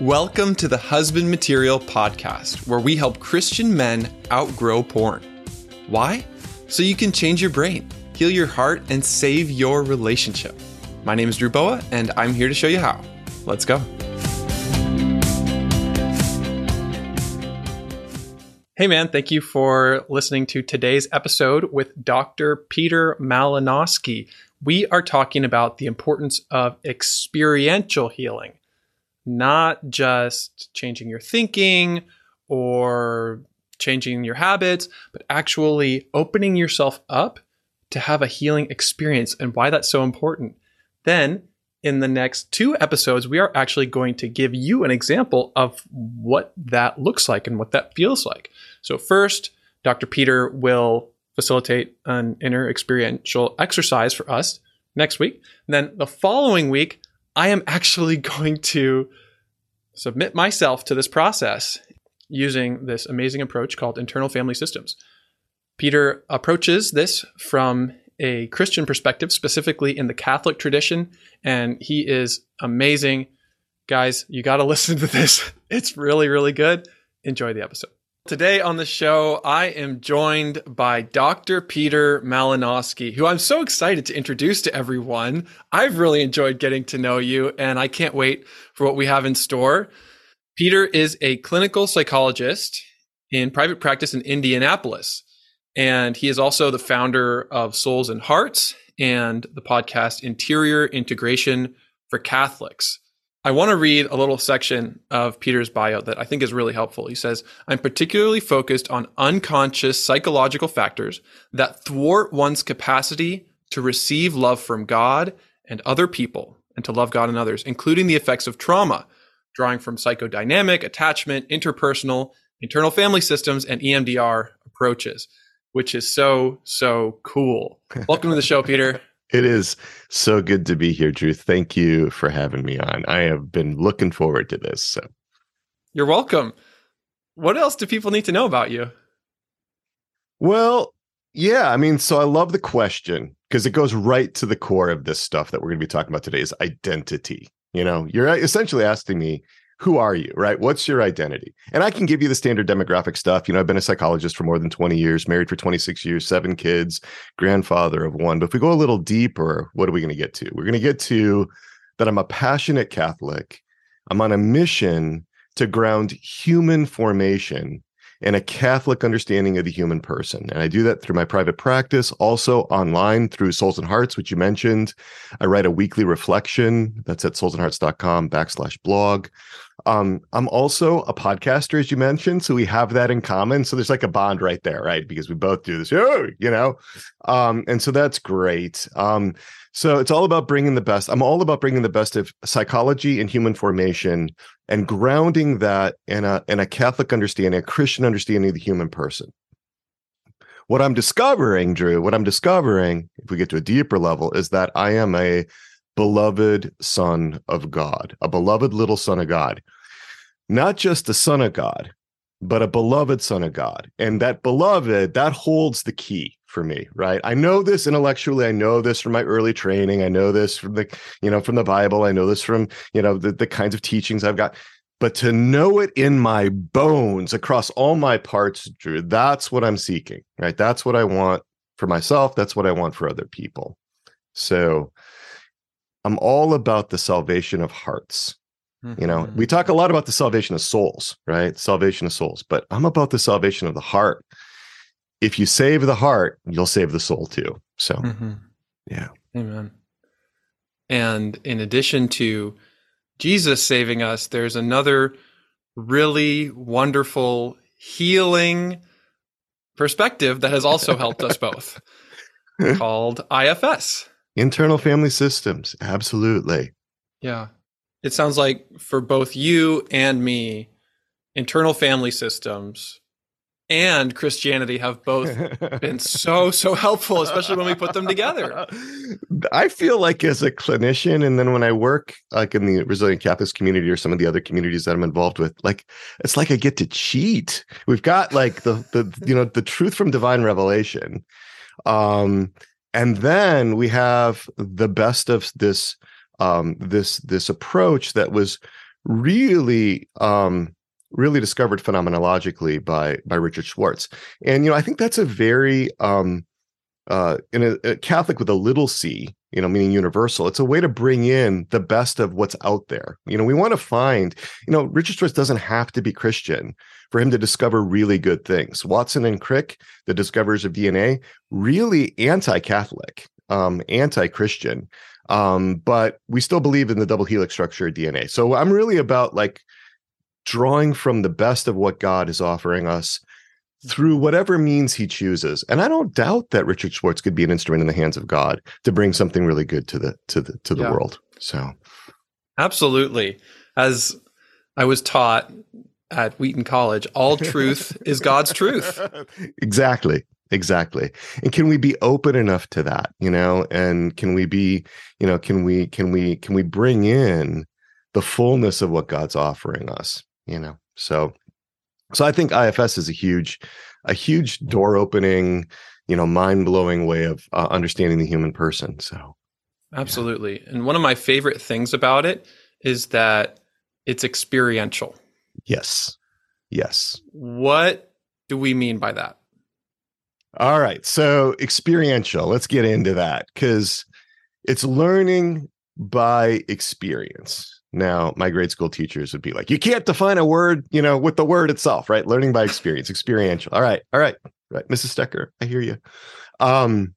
Welcome to the Husband Material Podcast, where we help Christian men outgrow porn. Why? So you can change your brain, heal your heart, and save your relationship. My name is Drew Boa, and I'm here to show you how. Let's go. Hey, man, thank you for listening to today's episode with Dr. Peter Malinoski. We are talking about the importance of experiential healing, not just changing your thinking or changing your habits, but actually opening yourself up to have a healing experience and why that's so important. Then, in the next two episodes, we are actually going to give you an example of what that looks like and what that feels like. So, first, Dr. Peter will facilitate an inner experiential exercise for us next week. And then the following week, I am actually going to submit myself to this process using this amazing approach called internal family systems. Peter approaches this from a Christian perspective, specifically in the Catholic tradition, and he is amazing. Guys, you got to listen to this. It's really, really good. Enjoy the episode. Today on the show, I am joined by Dr. Peter Malinoski, who I'm so excited to introduce to everyone. I've really enjoyed getting to know you, and I can't wait for what we have in store. Peter is a clinical psychologist in private practice in Indianapolis, and he is also the founder of Souls and Hearts and the podcast Interior Integration for Catholics. I want to read a little section of Peter's bio that I think is really helpful. He says, I'm particularly focused on unconscious psychological factors that thwart one's capacity to receive love from God and other people and to love God and others, including the effects of trauma, drawing from psychodynamic, attachment, interpersonal, internal family systems, and EMDR approaches, which is so, so cool. Welcome to the show, Peter. It is so good to be here, Drew. Thank you for having me on. I have been looking forward to this. So you're welcome. What else do people need to know about you? Well, yeah, I mean, so I love the question because it goes right to the core of this stuff that we're going to be talking about today is identity. You know, you're essentially asking me, who are you, right? What's your identity? And I can give you the standard demographic stuff. You know, I've been a psychologist for more than 20 years, married for 26 years, seven kids, grandfather of one. But if we go a little deeper, what are we going to get to? We're going to get to that I'm a passionate Catholic. I'm on a mission to ground human formation and a Catholic understanding of the human person. And I do that through my private practice, also online through Souls and Hearts, which you mentioned. I write a weekly reflection that's at soulsandhearts.com backslash blog. Um, I'm also a podcaster, as you mentioned, so we have that in common. So there's like a bond right there, right? Because we both do this, you know, um, and so that's great. Um, so it's all about bringing the best. I'm all about bringing the best of psychology and human formation and grounding that in a in a Catholic understanding, a Christian understanding of the human person. What I'm discovering, Drew, what I'm discovering, if we get to a deeper level, is that I am a beloved son of God, a beloved little son of God. Not just a son of God, but a beloved son of God. And that beloved, that holds the key for me, right? I know this intellectually. I know this from my early training. I know this from the, you know, from the Bible. I know this from, you know, the, the kinds of teachings I've got. But to know it in my bones across all my parts, Drew, that's what I'm seeking, right? That's what I want for myself. That's what I want for other people. So I'm all about the salvation of hearts. Mm-hmm. You know, we mm-hmm. talk a lot about the salvation of souls, right? Salvation of souls, but I'm about the salvation of the heart. If you save the heart, you'll save the soul too. So, mm-hmm. yeah. Amen. And in addition to Jesus saving us, there's another really wonderful healing perspective that has also helped us both called IFS. Internal family systems. Absolutely. Yeah. It sounds like for both you and me, internal family systems and Christianity have both been so, so helpful, especially when we put them together. I feel like as a clinician, and then when I work like in the resilient Catholic community or some of the other communities that I'm involved with, like it's like I get to cheat. We've got like the the you know the truth from divine revelation. Um and then we have the best of this um, this this approach that was really um really discovered phenomenologically by by Richard Schwartz. And you know, I think that's a very um uh in a, a Catholic with a little c, you know, meaning universal. It's a way to bring in the best of what's out there. You know, we want to find, you know, Richard Schwartz doesn't have to be Christian for him to discover really good things. Watson and Crick, the discoverers of DNA, really anti-Catholic, um, anti-Christian. Um, but we still believe in the double helix structure of DNA. So I'm really about like drawing from the best of what God is offering us through whatever means he chooses. And I don't doubt that Richard Schwartz could be an instrument in the hands of God to bring something really good to the to the to the yeah. world. So Absolutely. As I was taught at Wheaton College, all truth is God's truth. Exactly. Exactly. And can we be open enough to that, you know? And can we be, you know, can we can we can we bring in the fullness of what God's offering us? you know so so i think ifs is a huge a huge door opening you know mind blowing way of uh, understanding the human person so absolutely yeah. and one of my favorite things about it is that it's experiential yes yes what do we mean by that all right so experiential let's get into that because it's learning by experience now, my grade school teachers would be like, you can't define a word, you know, with the word itself, right? Learning by experience, experiential. All right, all right, right. Mrs. Stecker, I hear you. Um,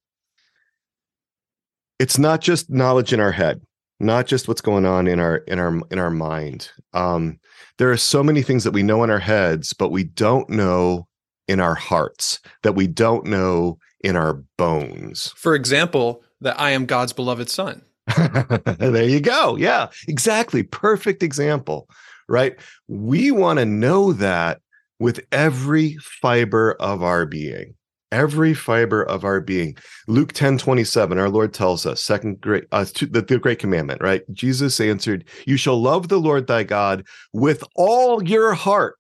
it's not just knowledge in our head, not just what's going on in our in our in our mind. Um, there are so many things that we know in our heads, but we don't know in our hearts, that we don't know in our bones. For example, that I am God's beloved son. there you go. Yeah, exactly. Perfect example, right? We want to know that with every fiber of our being. Every fiber of our being. Luke 10 27, our Lord tells us, second great, uh, the, the great commandment, right? Jesus answered, You shall love the Lord thy God with all your heart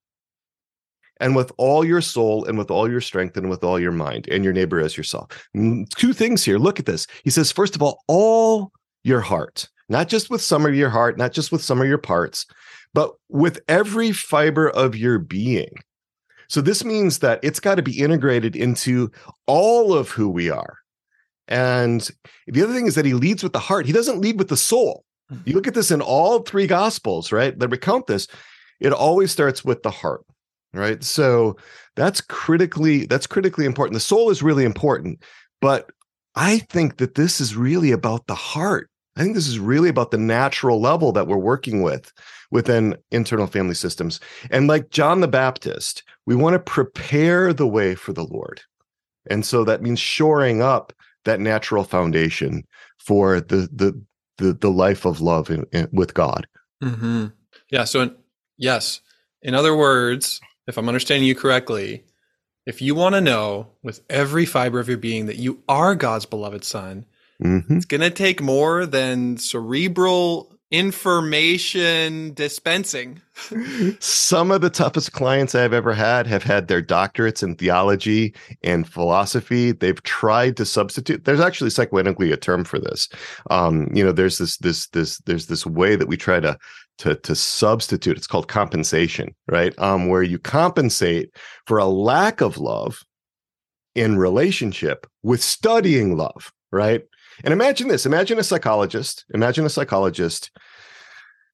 and with all your soul and with all your strength and with all your mind and your neighbor as yourself. Two things here. Look at this. He says, first of all, all your heart, not just with some of your heart, not just with some of your parts, but with every fiber of your being. So this means that it's got to be integrated into all of who we are. And the other thing is that he leads with the heart. He doesn't lead with the soul. Mm-hmm. You look at this in all three gospels, right? That recount this, it always starts with the heart, right? So that's critically that's critically important. The soul is really important, but I think that this is really about the heart. I think this is really about the natural level that we're working with within internal family systems. And like John the Baptist, we want to prepare the way for the Lord. And so that means shoring up that natural foundation for the the the, the life of love in, in, with God. Mm-hmm. Yeah. So, in, yes. In other words, if I'm understanding you correctly, if you want to know with every fiber of your being that you are God's beloved son, Mm-hmm. It's going to take more than cerebral information dispensing. Some of the toughest clients I've ever had have had their doctorates in theology and philosophy. They've tried to substitute. There's actually psychoanalytically a term for this. Um, you know, there's this this this there's this way that we try to to to substitute. It's called compensation, right? Um, where you compensate for a lack of love in relationship with studying love, right? And imagine this imagine a psychologist, imagine a psychologist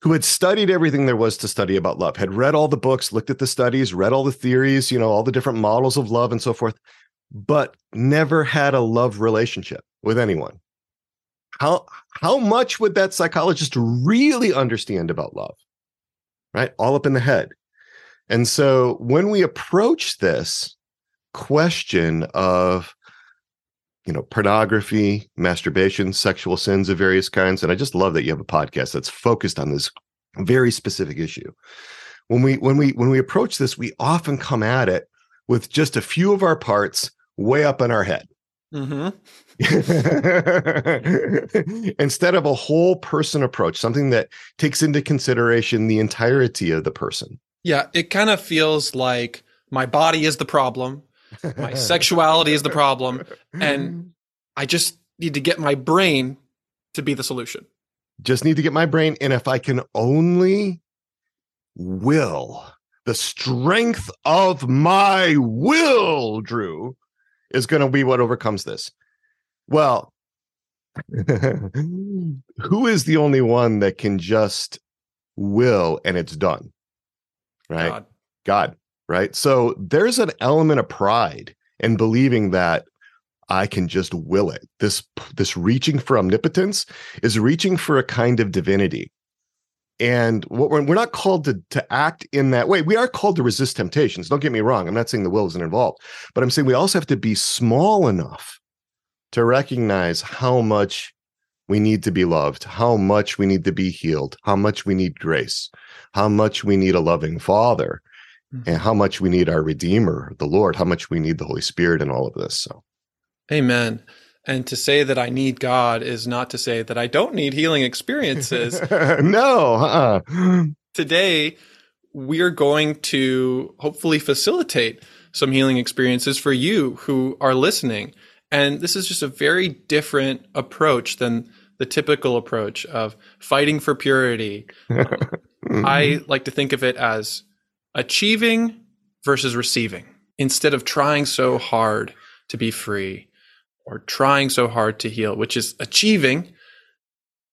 who had studied everything there was to study about love, had read all the books, looked at the studies, read all the theories, you know, all the different models of love and so forth, but never had a love relationship with anyone. How how much would that psychologist really understand about love? Right? All up in the head. And so when we approach this question of you know, pornography, masturbation, sexual sins of various kinds. And I just love that you have a podcast that's focused on this very specific issue. When we when we when we approach this, we often come at it with just a few of our parts way up in our head. Mm-hmm. Instead of a whole person approach, something that takes into consideration the entirety of the person. Yeah, it kind of feels like my body is the problem my sexuality is the problem. And I just need to get my brain to be the solution. Just need to get my brain. And if I can only will, the strength of my will, Drew, is going to be what overcomes this. Well, who is the only one that can just will and it's done? Right? God. God, right? So there's an element of pride in believing that I can just will it. This this reaching for omnipotence is reaching for a kind of divinity. And what we're, we're not called to, to act in that way. We are called to resist temptations. Don't get me wrong. I'm not saying the will isn't involved, but I'm saying we also have to be small enough to recognize how much we need to be loved, how much we need to be healed, how much we need grace, how much we need a loving father, mm-hmm. and how much we need our Redeemer, the Lord, how much we need the Holy Spirit in all of this. So, Amen. And to say that I need God is not to say that I don't need healing experiences. no. Uh-uh. Today, we're going to hopefully facilitate some healing experiences for you who are listening. And this is just a very different approach than the typical approach of fighting for purity. I like to think of it as achieving versus receiving. Instead of trying so hard to be free or trying so hard to heal, which is achieving,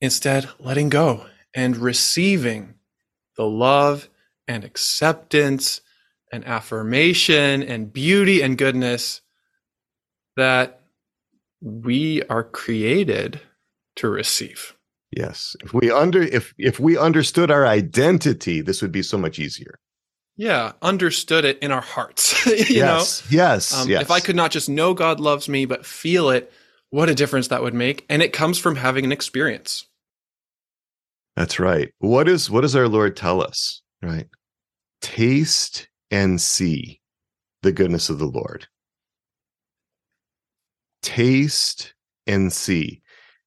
instead letting go and receiving the love and acceptance and affirmation and beauty and goodness that we are created to receive. Yes. If we under if if we understood our identity, this would be so much easier. Yeah, understood it in our hearts. you yes, know? yes, um, yes. If I could not just know God loves me, but feel it, what a difference that would make. And it comes from having an experience. That's right. What is what does our Lord tell us? Right. Taste and see the goodness of the Lord taste and see.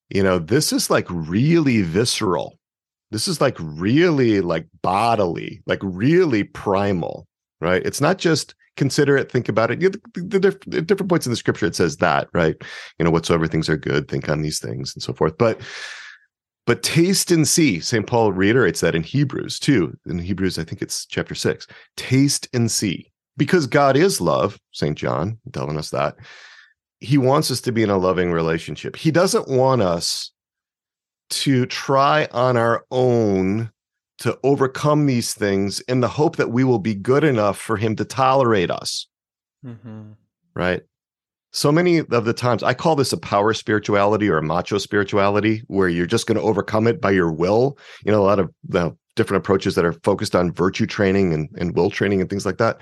You know, this is like really visceral. This is like really like bodily, like really primal, right? It's not just consider it, think about it. You know, the, the, the, different points in the scripture, it says that, right? You know, whatsoever things are good, think on these things and so forth. But but taste and see. St. Paul reiterates that in Hebrews too. In Hebrews, I think it's chapter six. Taste and see. Because God is love, St. John telling us that he wants us to be in a loving relationship. He doesn't want us to try on our own to overcome these things in the hope that we will be good enough for him to tolerate us. Mm-hmm. Right. So many of the times, I call this a power spirituality or a macho spirituality, where you're just going to overcome it by your will. You know, a lot of the different approaches that are focused on virtue training and, and will training and things like that.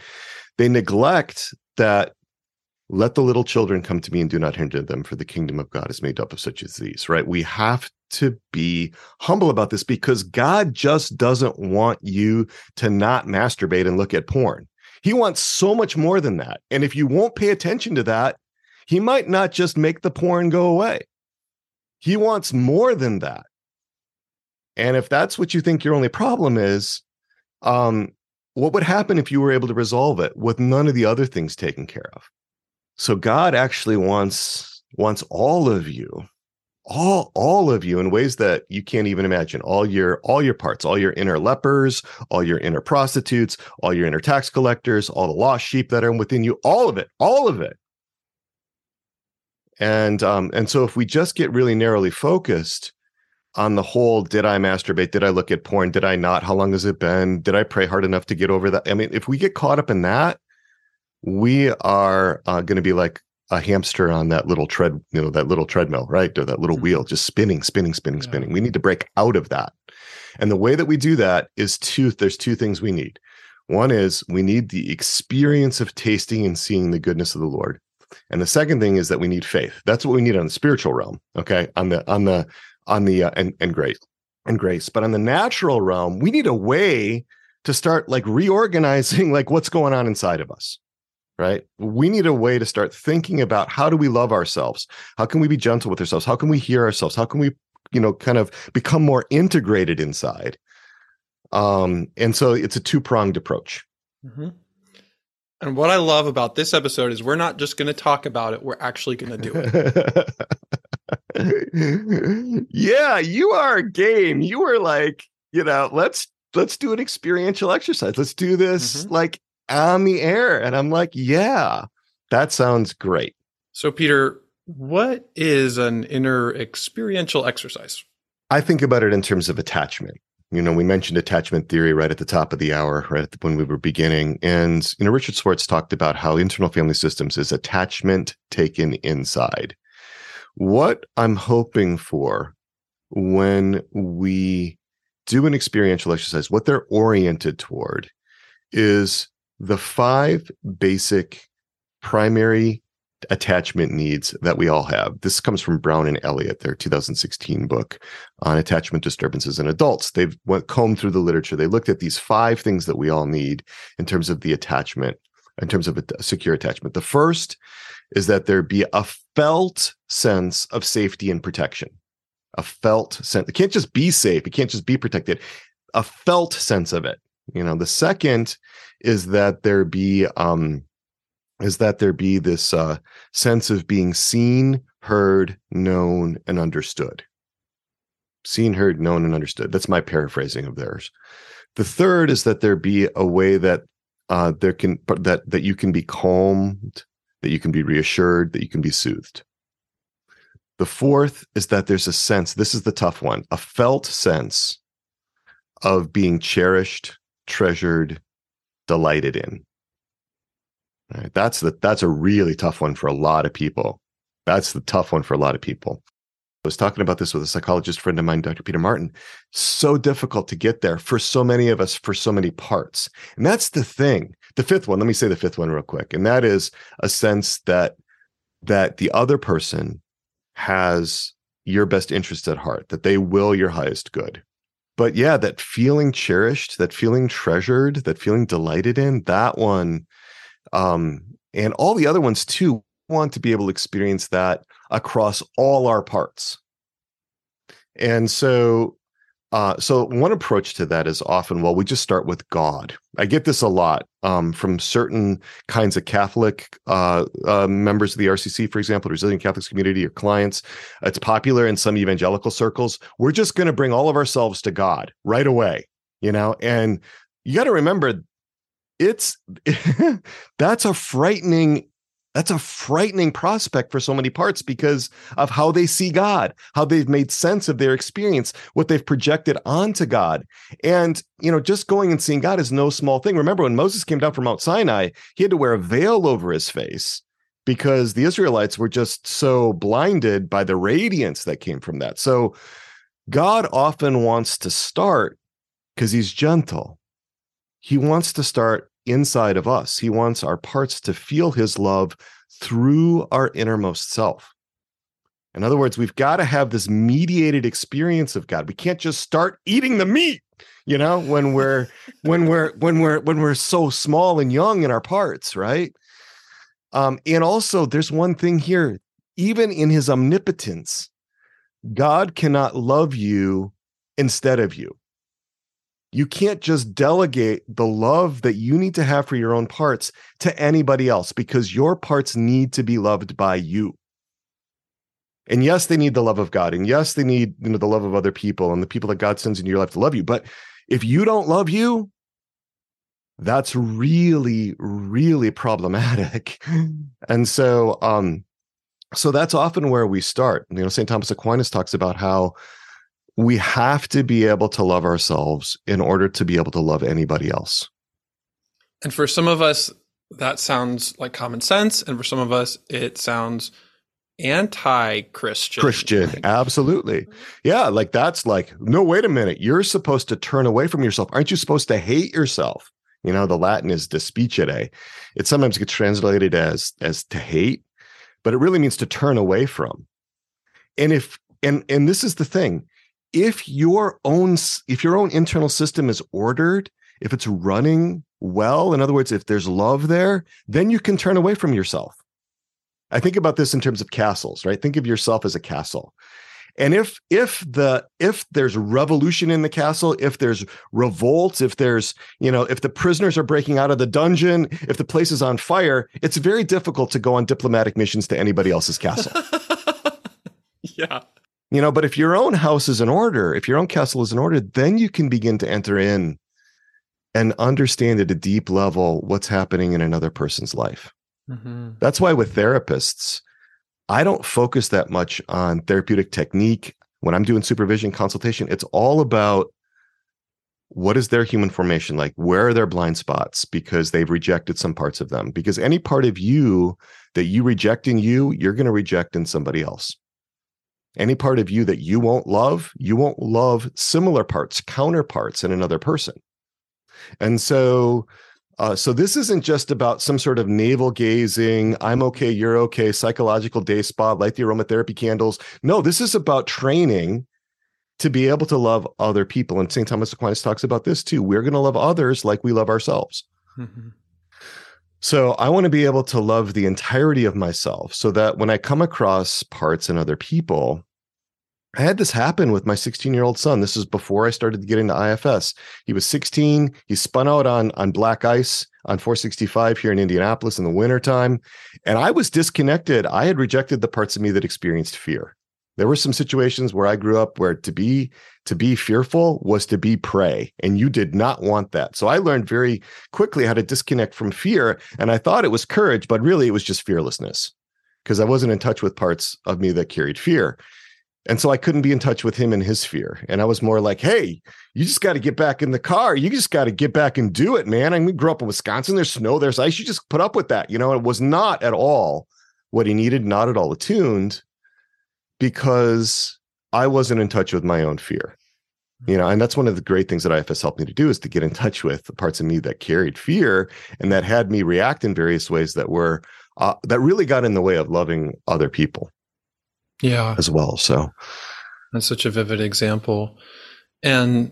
They neglect that let the little children come to me and do not hinder them, for the kingdom of God is made up of such as these, right? We have to be humble about this because God just doesn't want you to not masturbate and look at porn. He wants so much more than that. And if you won't pay attention to that, he might not just make the porn go away. He wants more than that. And if that's what you think your only problem is, um, what would happen if you were able to resolve it with none of the other things taken care of? So God actually wants wants all of you, all all of you in ways that you can't even imagine. All your all your parts, all your inner lepers, all your inner prostitutes, all your inner tax collectors, all the lost sheep that are within you, all of it, all of it. And um and so if we just get really narrowly focused on the whole did i masturbate? Did i look at porn? Did i not? How long has it been? Did i pray hard enough to get over that? I mean if we get caught up in that we are uh, going to be like a hamster on that little tread, you know, that little treadmill, right? Or that little mm-hmm. wheel, just spinning, spinning, spinning, yeah. spinning. We need to break out of that. And the way that we do that is two, there's two things we need. One is we need the experience of tasting and seeing the goodness of the Lord. And the second thing is that we need faith. That's what we need on the spiritual realm. Okay. On the, on the, on the, uh, and, and grace and grace. But on the natural realm, we need a way to start like reorganizing like what's going on inside of us right? We need a way to start thinking about how do we love ourselves? How can we be gentle with ourselves? How can we hear ourselves? How can we, you know, kind of become more integrated inside? Um, and so it's a two pronged approach. Mm-hmm. And what I love about this episode is we're not just going to talk about it, we're actually going to do it. yeah, you are game. You were like, you know, let's let's do an experiential exercise. Let's do this mm-hmm. like on the air. And I'm like, yeah, that sounds great. So, Peter, what is an inner experiential exercise? I think about it in terms of attachment. You know, we mentioned attachment theory right at the top of the hour, right the, when we were beginning. And, you know, Richard Schwartz talked about how internal family systems is attachment taken inside. What I'm hoping for when we do an experiential exercise, what they're oriented toward is the five basic primary attachment needs that we all have. This comes from Brown and Elliott, their 2016 book on attachment disturbances in adults. They've went combed through the literature. They looked at these five things that we all need in terms of the attachment, in terms of a secure attachment. The first is that there be a felt sense of safety and protection. A felt sense. It can't just be safe. It can't just be protected. A felt sense of it. You know, the second is that there be um is that there be this uh, sense of being seen, heard, known, and understood. Seen, heard, known, and understood. That's my paraphrasing of theirs. The third is that there be a way that uh, there can that that you can be calmed, that you can be reassured, that you can be soothed. The fourth is that there's a sense. This is the tough one: a felt sense of being cherished, treasured, delighted in. Right? That's the that's a really tough one for a lot of people. That's the tough one for a lot of people. I was talking about this with a psychologist friend of mine, Dr. Peter Martin. So difficult to get there for so many of us, for so many parts. And that's the thing. The fifth one, let me say the fifth one real quick. And that is a sense that that the other person has your best interest at heart, that they will your highest good. But yeah, that feeling cherished, that feeling treasured, that feeling delighted in, that one um, and all the other ones too want to be able to experience that across all our parts. And so uh, so one approach to that is often, well, we just start with God. I get this a lot um, from certain kinds of Catholic uh, uh, members of the RCC, for example, the Resilient Catholics community or clients. It's popular in some evangelical circles. We're just going to bring all of ourselves to God right away, you know. And you got to remember it's that's a frightening that's a frightening prospect for so many parts because of how they see God, how they've made sense of their experience, what they've projected onto God. And, you know, just going and seeing God is no small thing. Remember when Moses came down from Mount Sinai, he had to wear a veil over his face because the Israelites were just so blinded by the radiance that came from that. So God often wants to start because he's gentle he wants to start inside of us. He wants our parts to feel his love through our innermost self. In other words, we've got to have this mediated experience of God. We can't just start eating the meat, you know, when we're when we're when we're when we're so small and young in our parts, right? Um, and also there's one thing here, even in his omnipotence, God cannot love you instead of you you can't just delegate the love that you need to have for your own parts to anybody else because your parts need to be loved by you. And yes, they need the love of God. And yes, they need you know the love of other people and the people that God sends into your life to love you. But if you don't love you, that's really, really problematic. and so um, so that's often where we start. You know, St. Thomas Aquinas talks about how we have to be able to love ourselves in order to be able to love anybody else. And for some of us, that sounds like common sense. And for some of us, it sounds anti Christian. Christian, absolutely. Yeah, like that's like, no, wait a minute. You're supposed to turn away from yourself. Aren't you supposed to hate yourself? You know, the Latin is despicere. It sometimes gets translated as as to hate, but it really means to turn away from. And if and and this is the thing, if your own if your own internal system is ordered if it's running well in other words if there's love there then you can turn away from yourself. I think about this in terms of castles right? Think of yourself as a castle. And if if the if there's revolution in the castle if there's revolts if there's you know if the prisoners are breaking out of the dungeon if the place is on fire it's very difficult to go on diplomatic missions to anybody else's castle. Yeah you know, but if your own house is in order, if your own castle is in order, then you can begin to enter in and understand at a deep level what's happening in another person's life. Mm-hmm. That's why with therapists, I don't focus that much on therapeutic technique. When I'm doing supervision consultation, it's all about what is their human formation like? Where are their blind spots? Because they've rejected some parts of them. Because any part of you that you reject in you, you're going to reject in somebody else. Any part of you that you won't love, you won't love similar parts, counterparts in another person. And so, uh, so this isn't just about some sort of navel gazing, I'm okay, you're okay, psychological day spa, light the aromatherapy candles. No, this is about training to be able to love other people. And St. Thomas Aquinas talks about this too. We're going to love others like we love ourselves. Mm-hmm. So I want to be able to love the entirety of myself so that when I come across parts in other people, I had this happen with my 16 year old son. This is before I started to get into IFS. He was 16. He spun out on, on black ice on 465 here in Indianapolis in the wintertime. And I was disconnected. I had rejected the parts of me that experienced fear. There were some situations where I grew up where to be to be fearful was to be prey and you did not want that. So I learned very quickly how to disconnect from fear and I thought it was courage but really it was just fearlessness because I wasn't in touch with parts of me that carried fear. And so I couldn't be in touch with him and his fear. And I was more like, hey, you just got to get back in the car. You just got to get back and do it, man. I mean, grew up in Wisconsin. There's snow, there's ice. You just put up with that. You know, it was not at all what he needed, not at all attuned because I wasn't in touch with my own fear. You know, and that's one of the great things that IFS helped me to do is to get in touch with the parts of me that carried fear and that had me react in various ways that were uh, that really got in the way of loving other people. Yeah, as well. So that's such a vivid example, and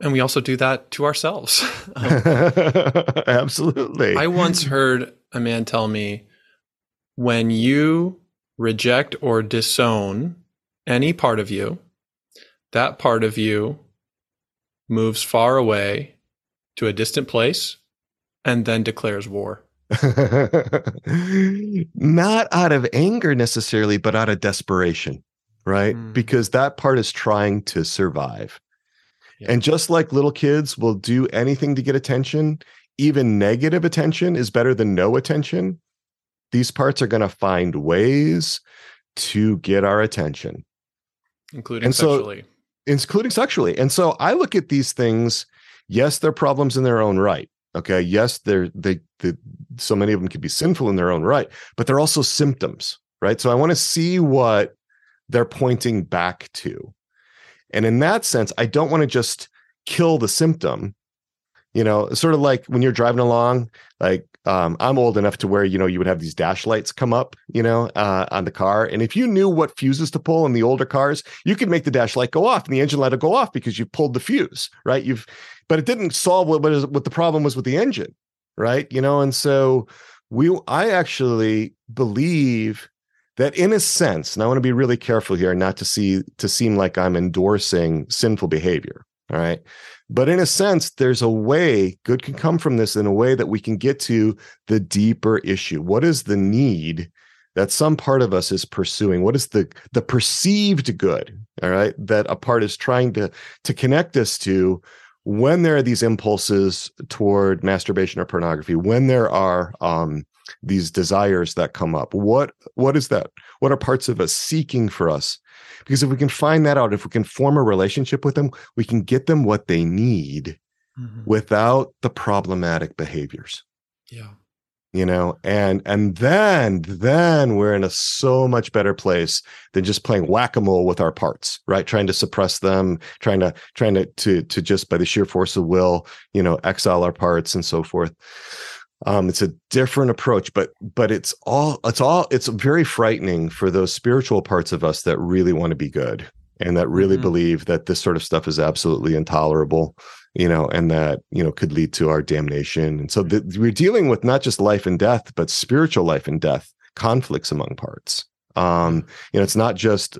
and we also do that to ourselves. um, Absolutely. I once heard a man tell me, when you reject or disown any part of you, that part of you moves far away to a distant place and then declares war. Not out of anger necessarily, but out of desperation, right? Mm. Because that part is trying to survive. Yeah. And just like little kids will do anything to get attention, even negative attention is better than no attention these parts are going to find ways to get our attention. Including and sexually. So, including sexually. And so i look at these things yes they're problems in their own right okay? Yes they're they, they so many of them can be sinful in their own right but they're also symptoms right? So i want to see what they're pointing back to. And in that sense i don't want to just kill the symptom you know? Sort of like when you're driving along like um, I'm old enough to where you know you would have these dash lights come up, you know, uh, on the car, and if you knew what fuses to pull in the older cars, you could make the dash light go off and the engine light go off because you pulled the fuse, right? You've, but it didn't solve what what, what the problem was with the engine, right? You know, and so we, I actually believe that in a sense, and I want to be really careful here, not to see to seem like I'm endorsing sinful behavior, all right but in a sense, there's a way good can come from this in a way that we can get to the deeper issue. What is the need that some part of us is pursuing? What is the the perceived good? All right, that a part is trying to to connect us to when there are these impulses toward masturbation or pornography, when there are um, these desires that come up. What what is that? What are parts of us seeking for us because if we can find that out, if we can form a relationship with them, we can get them what they need mm-hmm. without the problematic behaviors. Yeah. You know, and and then then we're in a so much better place than just playing whack-a-mole with our parts, right? Trying to suppress them, trying to trying to to to just by the sheer force of will, you know, exile our parts and so forth um, it's a different approach but but it's all it's all it's very frightening for those spiritual parts of us that really want to be good and that really mm-hmm. believe that this sort of stuff is absolutely intolerable you know and that you know could lead to our damnation and so the, we're dealing with not just life and death but spiritual life and death conflicts among parts um mm-hmm. you know it's not just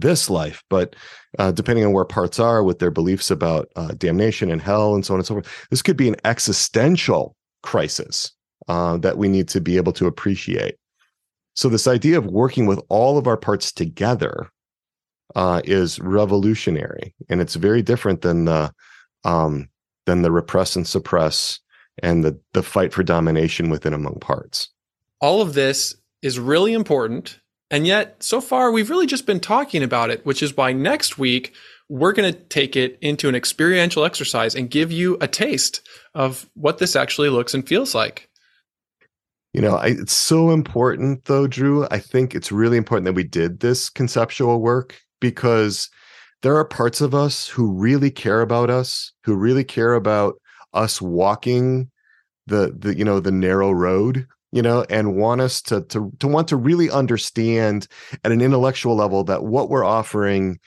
this life but uh, depending on where parts are with their beliefs about uh, damnation and hell and so on and so forth this could be an existential crisis uh, that we need to be able to appreciate. So, this idea of working with all of our parts together uh, is revolutionary, and it's very different than the um, than the repress and suppress and the the fight for domination within among parts. All of this is really important. And yet, so far, we've really just been talking about it, which is why next week we're going to take it into an experiential exercise and give you a taste of what this actually looks and feels like. You know, I, it's so important, though, Drew. I think it's really important that we did this conceptual work because there are parts of us who really care about us, who really care about us walking the the you know the narrow road you know and want us to to to want to really understand at an intellectual level that what we're offering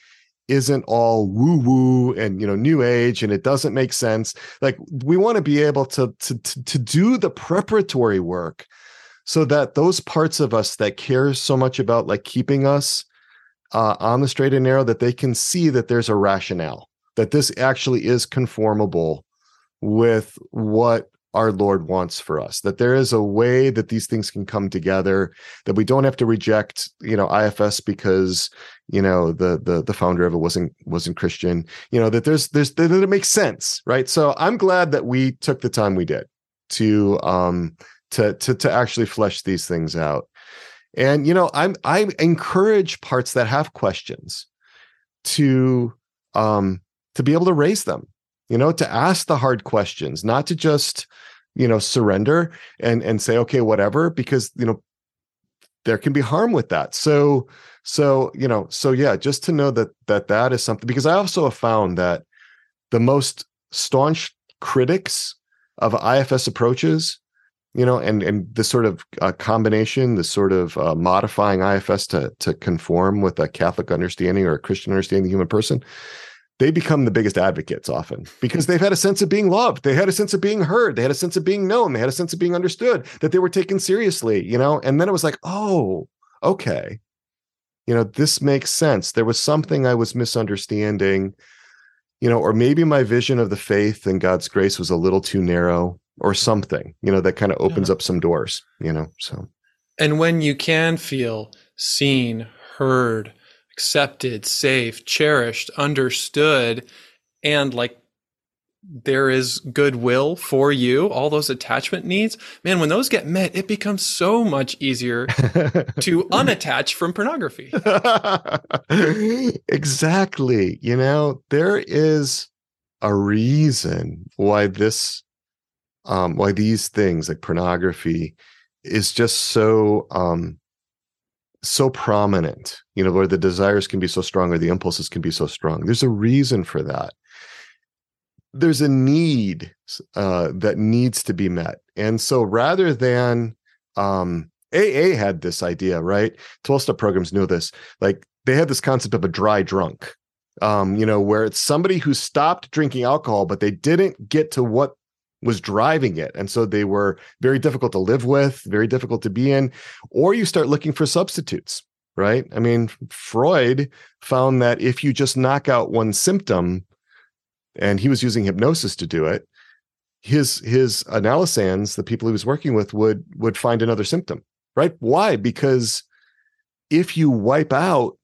isn't all woo woo and you know new age and it doesn't make sense. Like we want to be able to to to do the preparatory work so that those parts of us that care so much about like keeping us uh, on the straight and narrow that they can see that there's a rationale that this actually is conformable with what our Lord wants for us. That there is a way that these things can come together. That we don't have to reject, you know, IFS because you know the the the founder of it wasn't wasn't Christian. You know that there's there's that it makes sense, right? So I'm glad that we took the time we did to um to to to actually flesh these things out. And you know, I'm I encourage parts that have questions to um to be able to raise them you know to ask the hard questions not to just you know surrender and and say okay whatever because you know there can be harm with that. So so you know so yeah just to know that that that is something because i also have found that the most staunch critics of ifs approaches you know and and this sort of uh, combination this sort of uh, modifying ifs to to conform with a catholic understanding or a christian understanding of the human person they become the biggest advocates often because they've had a sense of being loved. They had a sense of being heard. They had a sense of being known. They had a sense of being understood, that they were taken seriously, you know? And then it was like, oh, okay. You know, this makes sense. There was something I was misunderstanding, you know, or maybe my vision of the faith and God's grace was a little too narrow or something, you know, that kind of opens yeah. up some doors, you know? So. And when you can feel seen, heard, accepted, safe, cherished, understood, and like there is goodwill for you, all those attachment needs, man, when those get met, it becomes so much easier to unattach from pornography. exactly. You know, there is a reason why this, um, why these things like pornography is just so um so prominent, you know, where the desires can be so strong or the impulses can be so strong. There's a reason for that. There's a need uh, that needs to be met. And so rather than um, AA had this idea, right? 12 step programs knew this. Like they had this concept of a dry drunk, um, you know, where it's somebody who stopped drinking alcohol, but they didn't get to what was driving it. And so they were very difficult to live with, very difficult to be in, or you start looking for substitutes, right? I mean, Freud found that if you just knock out one symptom, and he was using hypnosis to do it, his his analysands, the people he was working with, would would find another symptom, right? Why? Because if you wipe out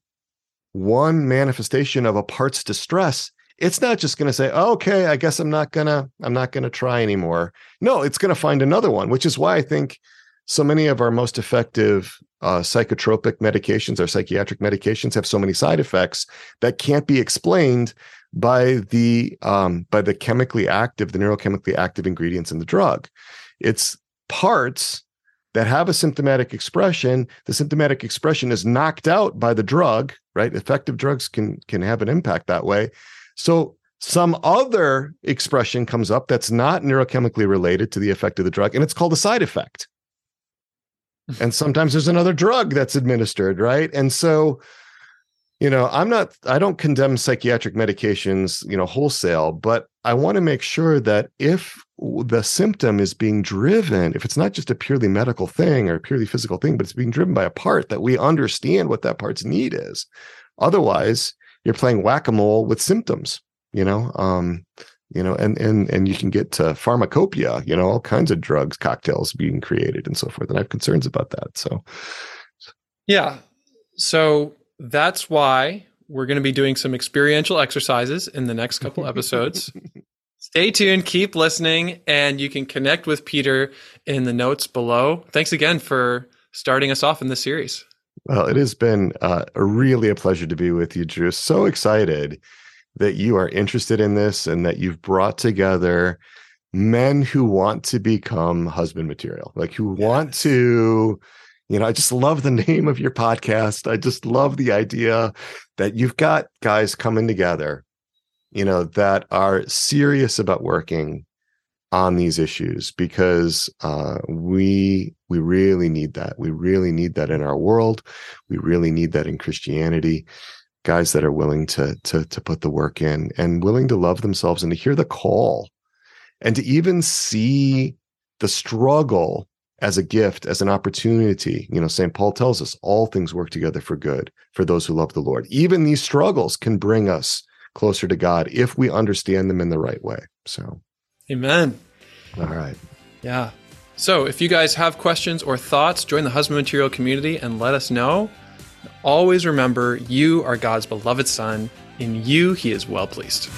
one manifestation of a part's distress, it's not just going to say okay i guess i'm not going to i'm not going to try anymore. No it's going to find another one which is why i think so many of our most effective uh, psychotropic medications or psychiatric medications have so many side effects that can't be explained by the um, by the chemically active the neurochemically active ingredients in the drug. It's parts that have a symptomatic expression. The symptomatic expression is knocked out by the drug right? Effective drugs can can have an impact that way so some other expression comes up that's not neurochemically related to the effect of the drug, and it's called a side effect. and sometimes there's another drug that's administered, right? And so, you know, I'm not, I don't condemn psychiatric medications, you know, wholesale, but I want to make sure that if the symptom is being driven, if it's not just a purely medical thing or a purely physical thing, but it's being driven by a part that we understand what that part's need is. Otherwise, you're playing whack-a-mole with symptoms you know um you know and and and you can get to pharmacopoeia you know all kinds of drugs cocktails being created and so forth and i have concerns about that so yeah so that's why we're going to be doing some experiential exercises in the next couple episodes Stay tuned, keep listening, and you can connect with Peter in the notes below. Thanks again for starting us off in this series. Well, it has been uh, really a pleasure to be with you, Drew. So excited that you are interested in this and that you've brought together men who want to become husband material, like who yes. want to, you know, I just love the name of your podcast. I just love the idea that you've got guys coming together you know, that are serious about working on these issues because uh, we we really need that. We really need that in our world. We really need that in Christianity. Guys that are willing to to to put the work in and willing to love themselves and to hear the call, and to even see the struggle as a gift, as an opportunity. You know, St. Paul tells us all things work together for good for those who love the Lord. Even these struggles can bring us closer to God if we understand them in the right way. So, amen. All right. Yeah. So, if you guys have questions or thoughts, join the husband material community and let us know. Always remember, you are God's beloved son. In you, he is well pleased.